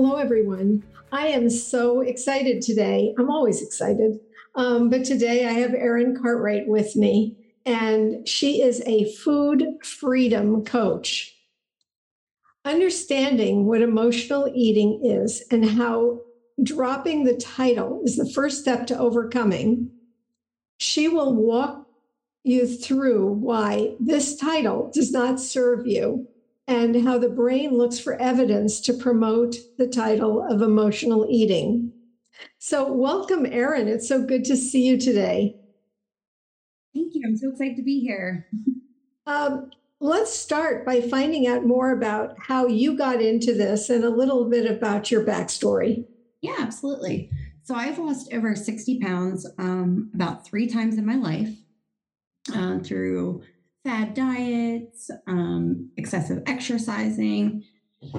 Hello, everyone. I am so excited today. I'm always excited. Um, but today I have Erin Cartright with me, and she is a food freedom coach. Understanding what emotional eating is and how dropping the title is the first step to overcoming, she will walk you through why this title does not serve you and how the brain looks for evidence to promote the title of emotional eating. So, welcome, Erin. It's so good to see you today. Thank you. I'm so excited to be here. Um, let's start by finding out more about how you got into this and a little bit about your backstory. Yeah, absolutely. So, I've lost over 60 pounds um, about three times in my life uh, through fad diets, um, excessive exercising,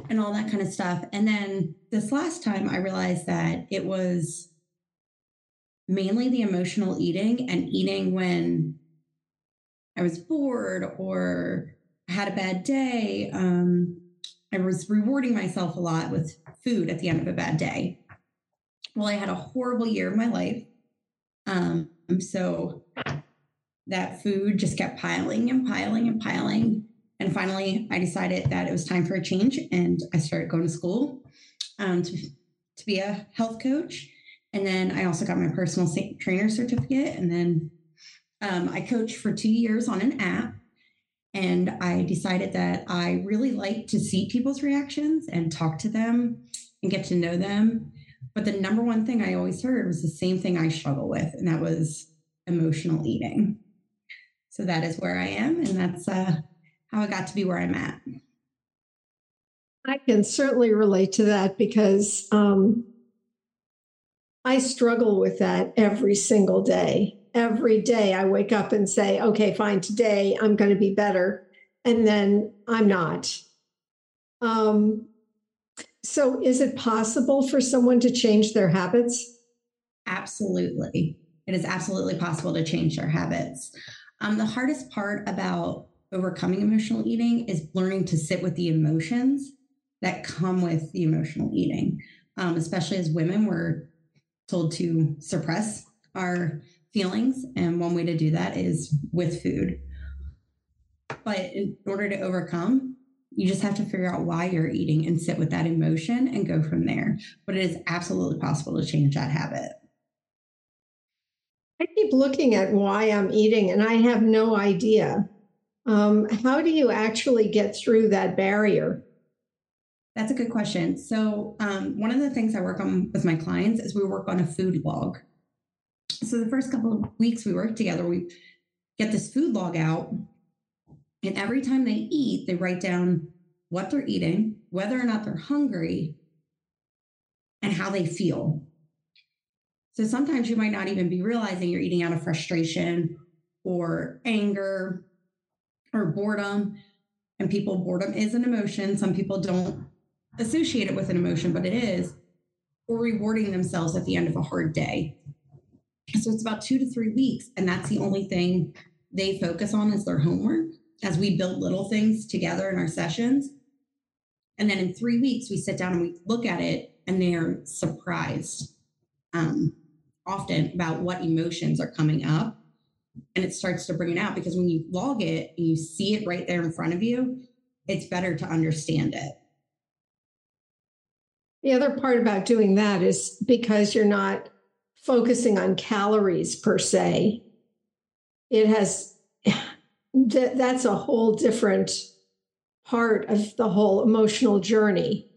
and all that kind of stuff. And then this last time, I realized that it was mainly the emotional eating and eating when I was bored or had a bad day. Um, I was rewarding myself a lot with food at the end of a bad day. Well, I had a horrible year of my life. Um, I'm so that food just kept piling and piling and piling. And finally, I decided that it was time for a change, and I started going to school um, to, to be a health coach. And then I also got my personal trainer certificate. And then um, I coached for two years on an app. And I decided that I really like to see people's reactions and talk to them and get to know them. But the number one thing I always heard was the same thing I struggle with, and that was emotional eating. So that is where I am, and that's uh, how I got to be where I'm at. I can certainly relate to that because um, I struggle with that every single day. Every day I wake up and say, okay, fine, today I'm going to be better. And then I'm not. Um, so, is it possible for someone to change their habits? Absolutely. It is absolutely possible to change their habits. Um, the hardest part about overcoming emotional eating is learning to sit with the emotions that come with the emotional eating. Um, especially as women, we're told to suppress our feelings. And one way to do that is with food. But in order to overcome, you just have to figure out why you're eating and sit with that emotion and go from there. But it is absolutely possible to change that habit. I keep looking at why I'm eating and I have no idea. Um, how do you actually get through that barrier? That's a good question. So, um, one of the things I work on with my clients is we work on a food log. So, the first couple of weeks we work together, we get this food log out. And every time they eat, they write down what they're eating, whether or not they're hungry, and how they feel. So sometimes you might not even be realizing you're eating out of frustration or anger or boredom. And people, boredom is an emotion. Some people don't associate it with an emotion, but it is, or rewarding themselves at the end of a hard day. So it's about two to three weeks. And that's the only thing they focus on is their homework as we build little things together in our sessions. And then in three weeks, we sit down and we look at it and they're surprised um, often about what emotions are coming up and it starts to bring it out because when you log it and you see it right there in front of you it's better to understand it. The other part about doing that is because you're not focusing on calories per se, it has that's a whole different part of the whole emotional journey.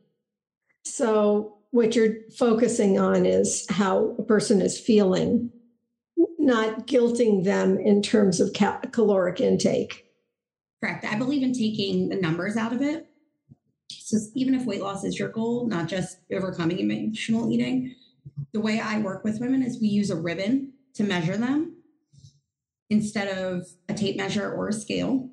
So, what you're focusing on is how a person is feeling, not guilting them in terms of cal- caloric intake. Correct. I believe in taking the numbers out of it. So, even if weight loss is your goal, not just overcoming emotional eating, the way I work with women is we use a ribbon to measure them instead of a tape measure or a scale.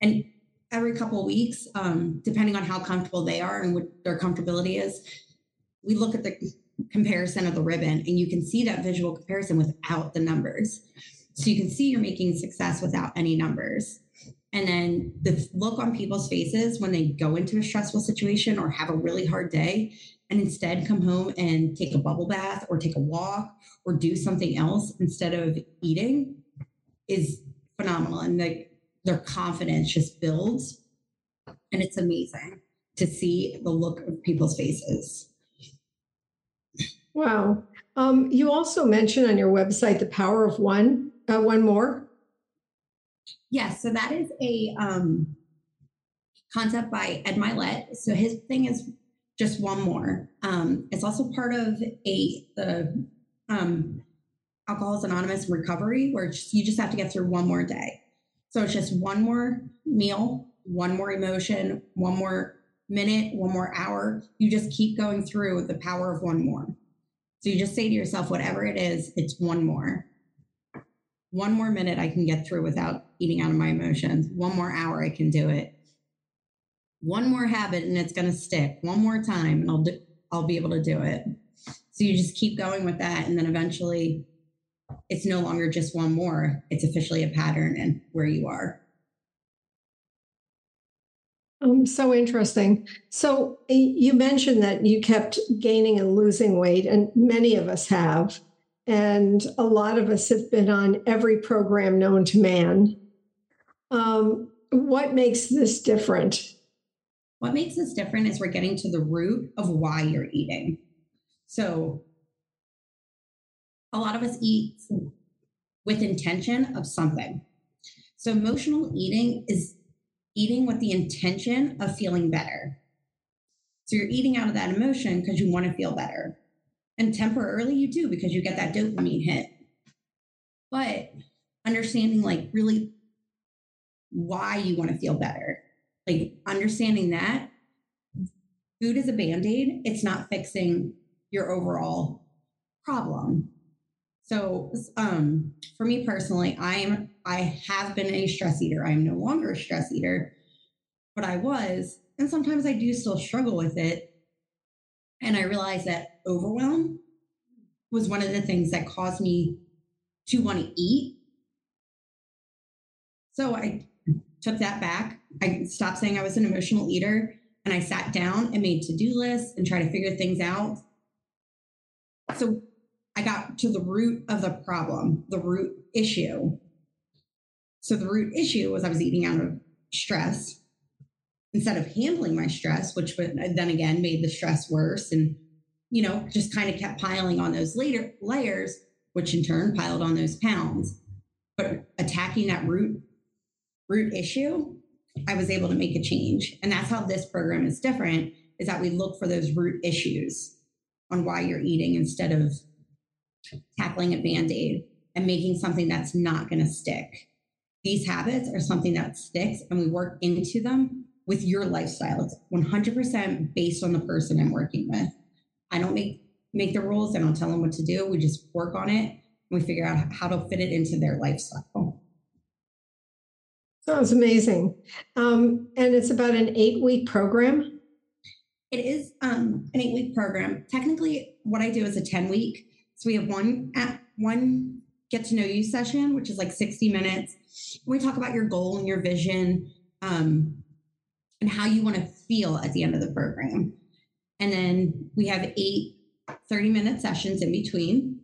And every couple of weeks, um, depending on how comfortable they are and what their comfortability is, we look at the comparison of the ribbon and you can see that visual comparison without the numbers. So you can see you're making success without any numbers. And then the look on people's faces when they go into a stressful situation or have a really hard day and instead come home and take a bubble bath or take a walk or do something else instead of eating is phenomenal. And like their confidence just builds. And it's amazing to see the look of people's faces. Wow. Um, you also mentioned on your website the power of one, uh, one more. Yes. So that is a um, concept by Ed Mylett. So his thing is just one more. Um, it's also part of a the um, Alcoholics Anonymous recovery, where just, you just have to get through one more day. So it's just one more meal, one more emotion, one more minute, one more hour. You just keep going through the power of one more. So you just say to yourself, whatever it is, it's one more. One more minute I can get through without eating out of my emotions. One more hour I can do it. One more habit and it's going to stick. One more time and I'll do, I'll be able to do it. So you just keep going with that and then eventually it's no longer just one more. It's officially a pattern and where you are. Um, so interesting. So you mentioned that you kept gaining and losing weight, and many of us have. And a lot of us have been on every program known to man. Um, what makes this different? What makes this different is we're getting to the root of why you're eating. So a lot of us eat with intention of something. So emotional eating is eating with the intention of feeling better. So you're eating out of that emotion because you want to feel better. And temporarily you do because you get that dopamine hit. But understanding like really why you want to feel better, like understanding that food is a band aid, it's not fixing your overall problem. So um, for me personally, I'm I have been a stress eater. I am no longer a stress eater, but I was, and sometimes I do still struggle with it. And I realized that overwhelm was one of the things that caused me to want to eat. So I took that back. I stopped saying I was an emotional eater and I sat down and made to-do lists and tried to figure things out. So I got to the root of the problem, the root issue. So the root issue was I was eating out of stress instead of handling my stress, which then again made the stress worse and, you know, just kind of kept piling on those later layers, which in turn piled on those pounds. But attacking that root root issue, I was able to make a change. And that's how this program is different is that we look for those root issues on why you're eating instead of tackling a band aid and making something that's not going to stick. These habits are something that sticks, and we work into them with your lifestyle. It's 100% based on the person I'm working with. I don't make make the rules. I don't tell them what to do. We just work on it and we figure out how to fit it into their lifestyle. Sounds amazing. Um, and it's about an eight week program. It is um, an eight week program. Technically, what I do is a 10 week so we have one at one get to know you session, which is like 60 minutes. We talk about your goal and your vision um, and how you want to feel at the end of the program. And then we have eight 30 minute sessions in between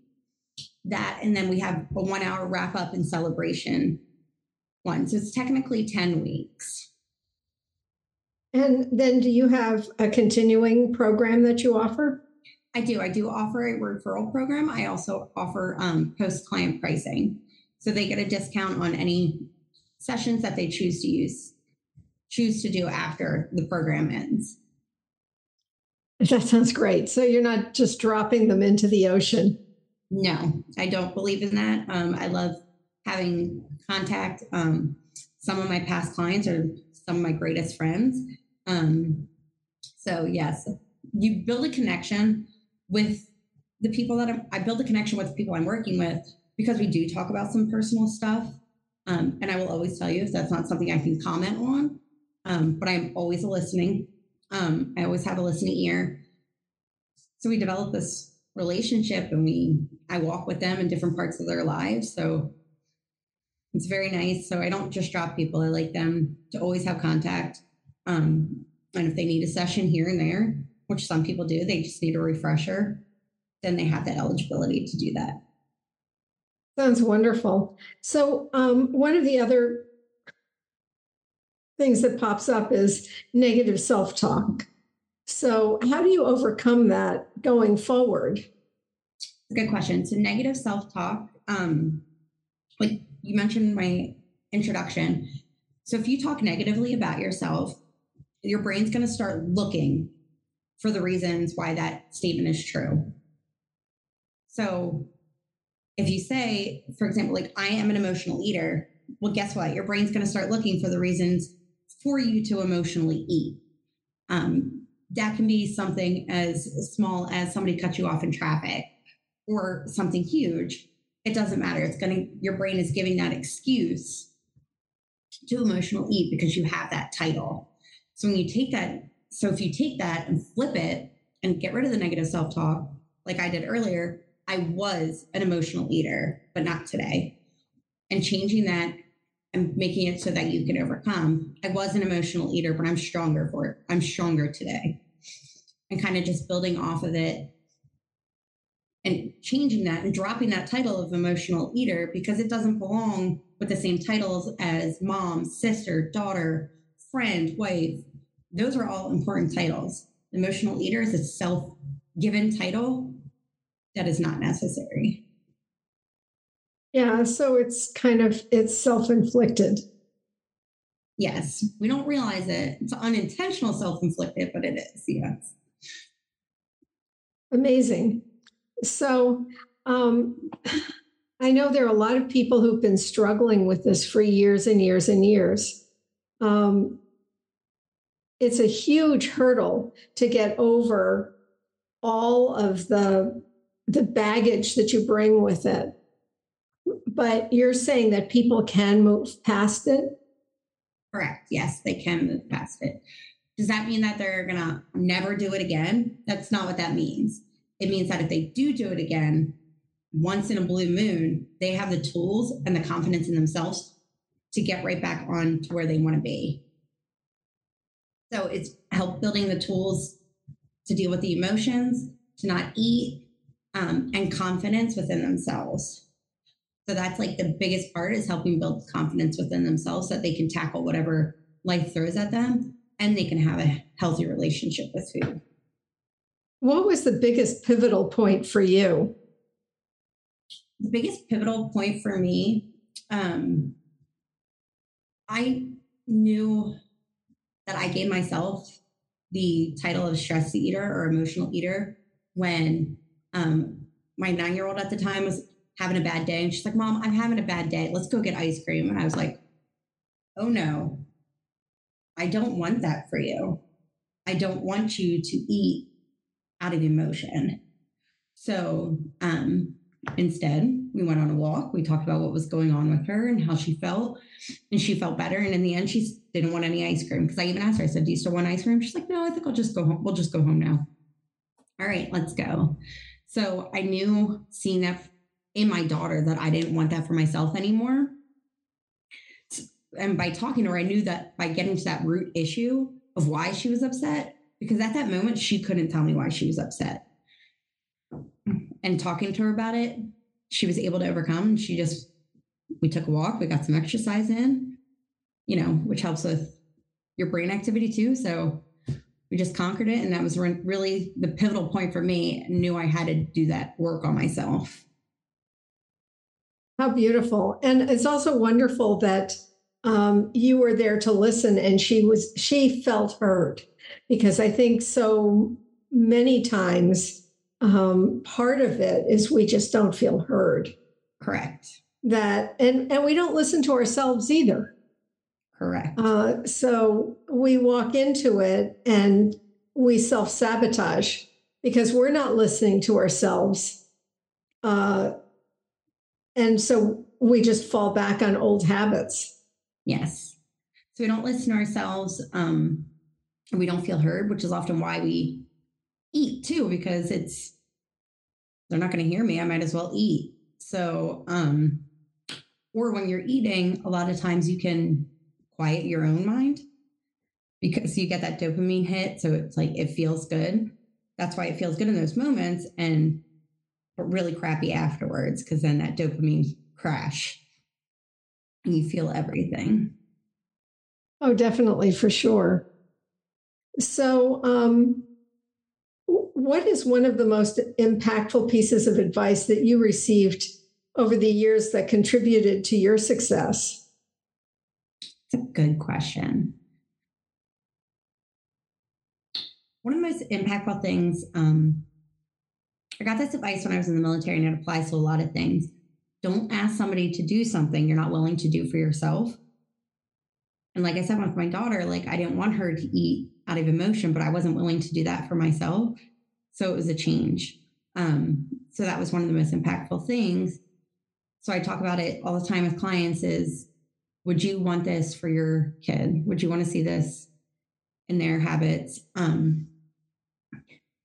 that. And then we have a one hour wrap up and celebration one. So it's technically 10 weeks. And then do you have a continuing program that you offer? I do. I do offer a referral program. I also offer um, post client pricing. So they get a discount on any sessions that they choose to use, choose to do after the program ends. That sounds great. So you're not just dropping them into the ocean. No, I don't believe in that. Um, I love having contact. Um, some of my past clients are some of my greatest friends. Um, so yes, you build a connection with the people that I'm, I build a connection with the people I'm working with because we do talk about some personal stuff. Um, and I will always tell you if that's not something I can comment on. Um, but I'm always listening. Um, I always have a listening ear. So we develop this relationship and we I walk with them in different parts of their lives. So it's very nice. So I don't just drop people. I like them to always have contact. Um, and if they need a session here and there, which some people do, they just need a refresher, then they have that eligibility to do that. Sounds wonderful. So, um, one of the other things that pops up is negative self talk. So, how do you overcome that going forward? Good question. So, negative self talk, um, like you mentioned in my introduction. So, if you talk negatively about yourself, your brain's going to start looking for the reasons why that statement is true. So, if you say, for example, like, I am an emotional eater, well, guess what? Your brain's going to start looking for the reasons for you to emotionally eat. Um, that can be something as small as somebody cut you off in traffic or something huge. It doesn't matter. It's going to, your brain is giving that excuse to emotional eat because you have that title. So when you take that, so if you take that and flip it and get rid of the negative self talk, like I did earlier, I was an emotional eater, but not today. And changing that and making it so that you can overcome. I was an emotional eater, but I'm stronger for it. I'm stronger today. And kind of just building off of it and changing that and dropping that title of emotional eater because it doesn't belong with the same titles as mom, sister, daughter, friend, wife. Those are all important titles. Emotional eater is a self given title that is not necessary. Yeah, so it's kind of it's self-inflicted. Yes, we don't realize it. It's unintentional self-inflicted, but it is. Yes. Amazing. So, um, I know there are a lot of people who've been struggling with this for years and years and years. Um, it's a huge hurdle to get over all of the the baggage that you bring with it. But you're saying that people can move past it? Correct. Yes, they can move past it. Does that mean that they're going to never do it again? That's not what that means. It means that if they do do it again, once in a blue moon, they have the tools and the confidence in themselves to get right back on to where they want to be. So it's help building the tools to deal with the emotions, to not eat, um, and confidence within themselves. So that's like the biggest part is helping build confidence within themselves so that they can tackle whatever life throws at them and they can have a healthy relationship with food. What was the biggest pivotal point for you? The biggest pivotal point for me, um, I knew that I gave myself the title of stress eater or emotional eater when um, my nine year old at the time was having a bad day. And she's like, Mom, I'm having a bad day. Let's go get ice cream. And I was like, Oh no, I don't want that for you. I don't want you to eat out of emotion. So um, instead, we went on a walk. We talked about what was going on with her and how she felt. And she felt better. And in the end, she didn't want any ice cream because I even asked her, I said, Do you still want ice cream? She's like, No, I think I'll just go home. We'll just go home now. All right, let's go. So I knew seeing that in my daughter that I didn't want that for myself anymore. And by talking to her, I knew that by getting to that root issue of why she was upset, because at that moment, she couldn't tell me why she was upset. And talking to her about it, she was able to overcome. She just, we took a walk, we got some exercise in, you know, which helps with your brain activity too. So we just conquered it. And that was really the pivotal point for me. I knew I had to do that work on myself. How beautiful. And it's also wonderful that um, you were there to listen and she was, she felt heard because I think so many times um, part of it is we just don't feel heard. Correct. That, and, and we don't listen to ourselves either. Correct. Uh, so we walk into it and we self sabotage because we're not listening to ourselves. Uh, and so we just fall back on old habits. Yes. So we don't listen to ourselves. Um, and we don't feel heard, which is often why we eat too, because it's they're not going to hear me. I might as well eat. So, um, or when you're eating, a lot of times you can quiet your own mind because you get that dopamine hit. So it's like it feels good. That's why it feels good in those moments and but really crappy afterwards because then that dopamine crash and you feel everything. Oh, definitely, for sure. So, um, what is one of the most impactful pieces of advice that you received over the years that contributed to your success? It's a good question. One of the most impactful things, um, I got this advice when I was in the military and it applies to a lot of things. Don't ask somebody to do something you're not willing to do for yourself. And like I said with my daughter, like I didn't want her to eat out of emotion, but I wasn't willing to do that for myself. So it was a change. Um, so that was one of the most impactful things. So I talk about it all the time with clients is would you want this for your kid? Would you want to see this in their habits? Um,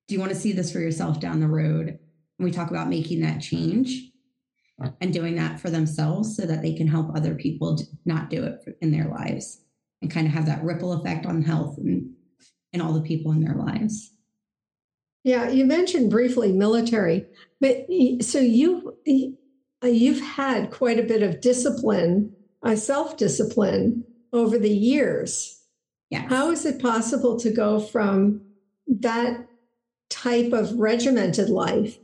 do you want to see this for yourself down the road? And we talk about making that change and doing that for themselves so that they can help other people not do it in their lives and kind of have that ripple effect on health and, and all the people in their lives. Yeah, you mentioned briefly military, but so you you've had quite a bit of discipline a self discipline over the years. Yeah. How is it possible to go from that type of regimented life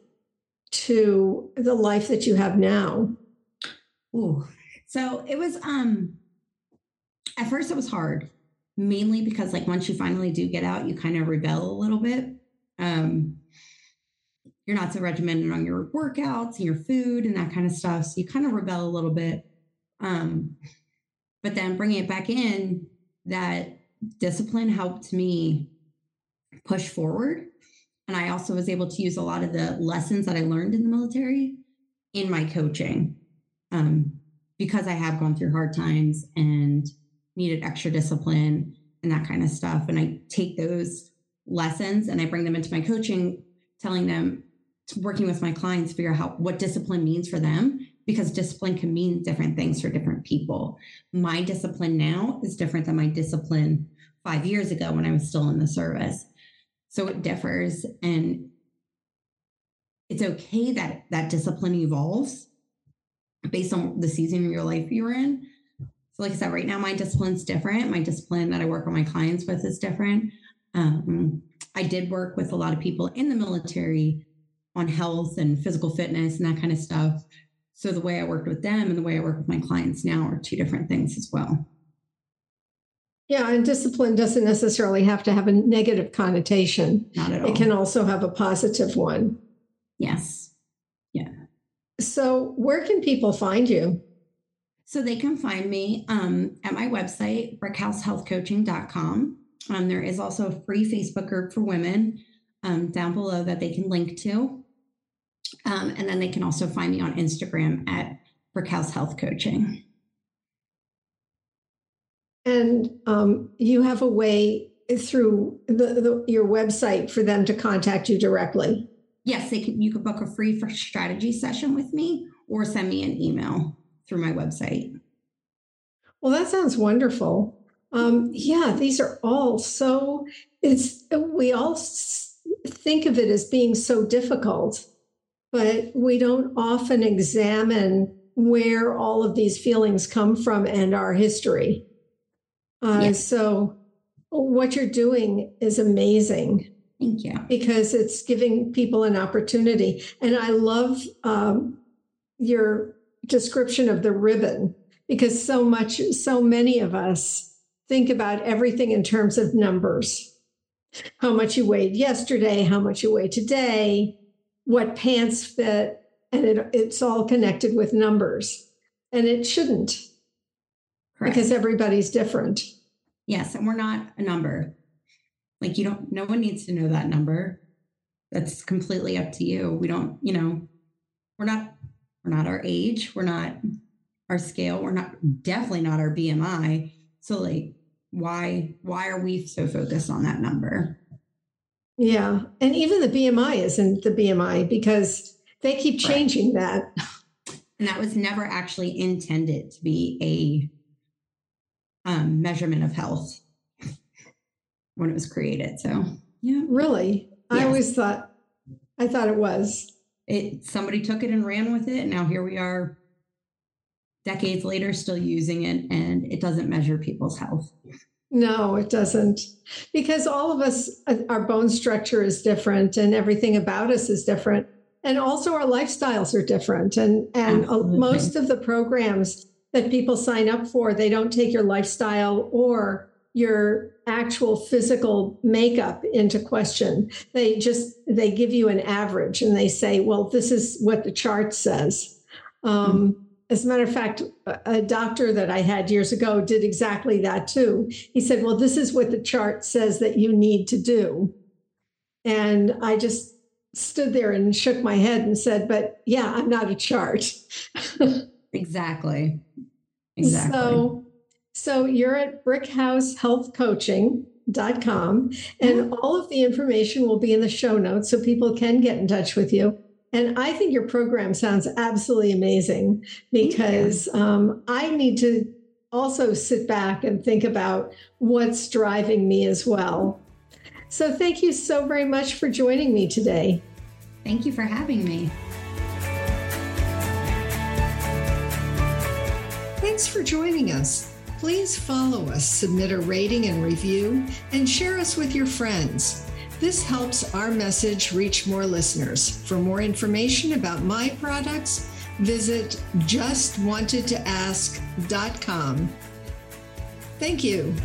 to the life that you have now? Ooh. So it was um at first it was hard, mainly because like once you finally do get out, you kind of rebel a little bit. Um you're not so regimented on your workouts and your food and that kind of stuff. So you kind of rebel a little bit. Um, but then bringing it back in, that discipline helped me push forward. And I also was able to use a lot of the lessons that I learned in the military in my coaching um, because I have gone through hard times and needed extra discipline and that kind of stuff. And I take those lessons and I bring them into my coaching, telling them, working with my clients, figure out how, what discipline means for them because discipline can mean different things for different people. My discipline now is different than my discipline five years ago when I was still in the service. So it differs. And it's okay that that discipline evolves based on the season of your life you're in. So, like I said, right now my discipline's different. My discipline that I work with my clients with is different. Um, I did work with a lot of people in the military on health and physical fitness and that kind of stuff so the way I worked with them and the way I work with my clients now are two different things as well. Yeah, and discipline doesn't necessarily have to have a negative connotation. Not at all. It can also have a positive one. Yes. Yeah. So, where can people find you? So, they can find me um, at my website, brickhousehealthcoaching.com. Um, there is also a free Facebook group for women um, down below that they can link to. Um, and then they can also find me on Instagram at Brickhouse Health Coaching. And um, you have a way through the, the, your website for them to contact you directly. Yes, they can. You could book a free strategy session with me, or send me an email through my website. Well, that sounds wonderful. Um, yeah, these are all so. It's we all think of it as being so difficult but we don't often examine where all of these feelings come from and our history. Uh, yes. So what you're doing is amazing. Thank you. Because it's giving people an opportunity. And I love um, your description of the ribbon because so much, so many of us think about everything in terms of numbers how much you weighed yesterday, how much you weigh today, what pants fit, and it, it's all connected with numbers. And it shouldn't Correct. because everybody's different. Yes, and we're not a number. Like you don't no one needs to know that number. That's completely up to you. We don't, you know, we're not we're not our age, we're not our scale, we're not definitely not our BMI. So like why why are we so focused on that number? Yeah, and even the BMI isn't the BMI because they keep changing right. that. And that was never actually intended to be a um, measurement of health when it was created. So, yeah. Really? Yes. I always thought, I thought it was. It somebody took it and ran with it, and now here we are, decades later, still using it, and it doesn't measure people's health. No, it doesn't. Because all of us, uh, our bone structure is different and everything about us is different. And also our lifestyles are different. And, and most of the programs that people sign up for, they don't take your lifestyle or your actual physical makeup into question. They just, they give you an average and they say, well, this is what the chart says. Um, mm-hmm as a matter of fact, a doctor that I had years ago did exactly that too. He said, Well, this is what the chart says that you need to do. And I just stood there and shook my head and said, But yeah, I'm not a chart. exactly. Exactly. So, so you're at brickhousehealthcoaching.com, and all of the information will be in the show notes so people can get in touch with you. And I think your program sounds absolutely amazing because um, I need to also sit back and think about what's driving me as well. So, thank you so very much for joining me today. Thank you for having me. Thanks for joining us. Please follow us, submit a rating and review, and share us with your friends. This helps our message reach more listeners. For more information about my products, visit justwantedtoask.com. Thank you.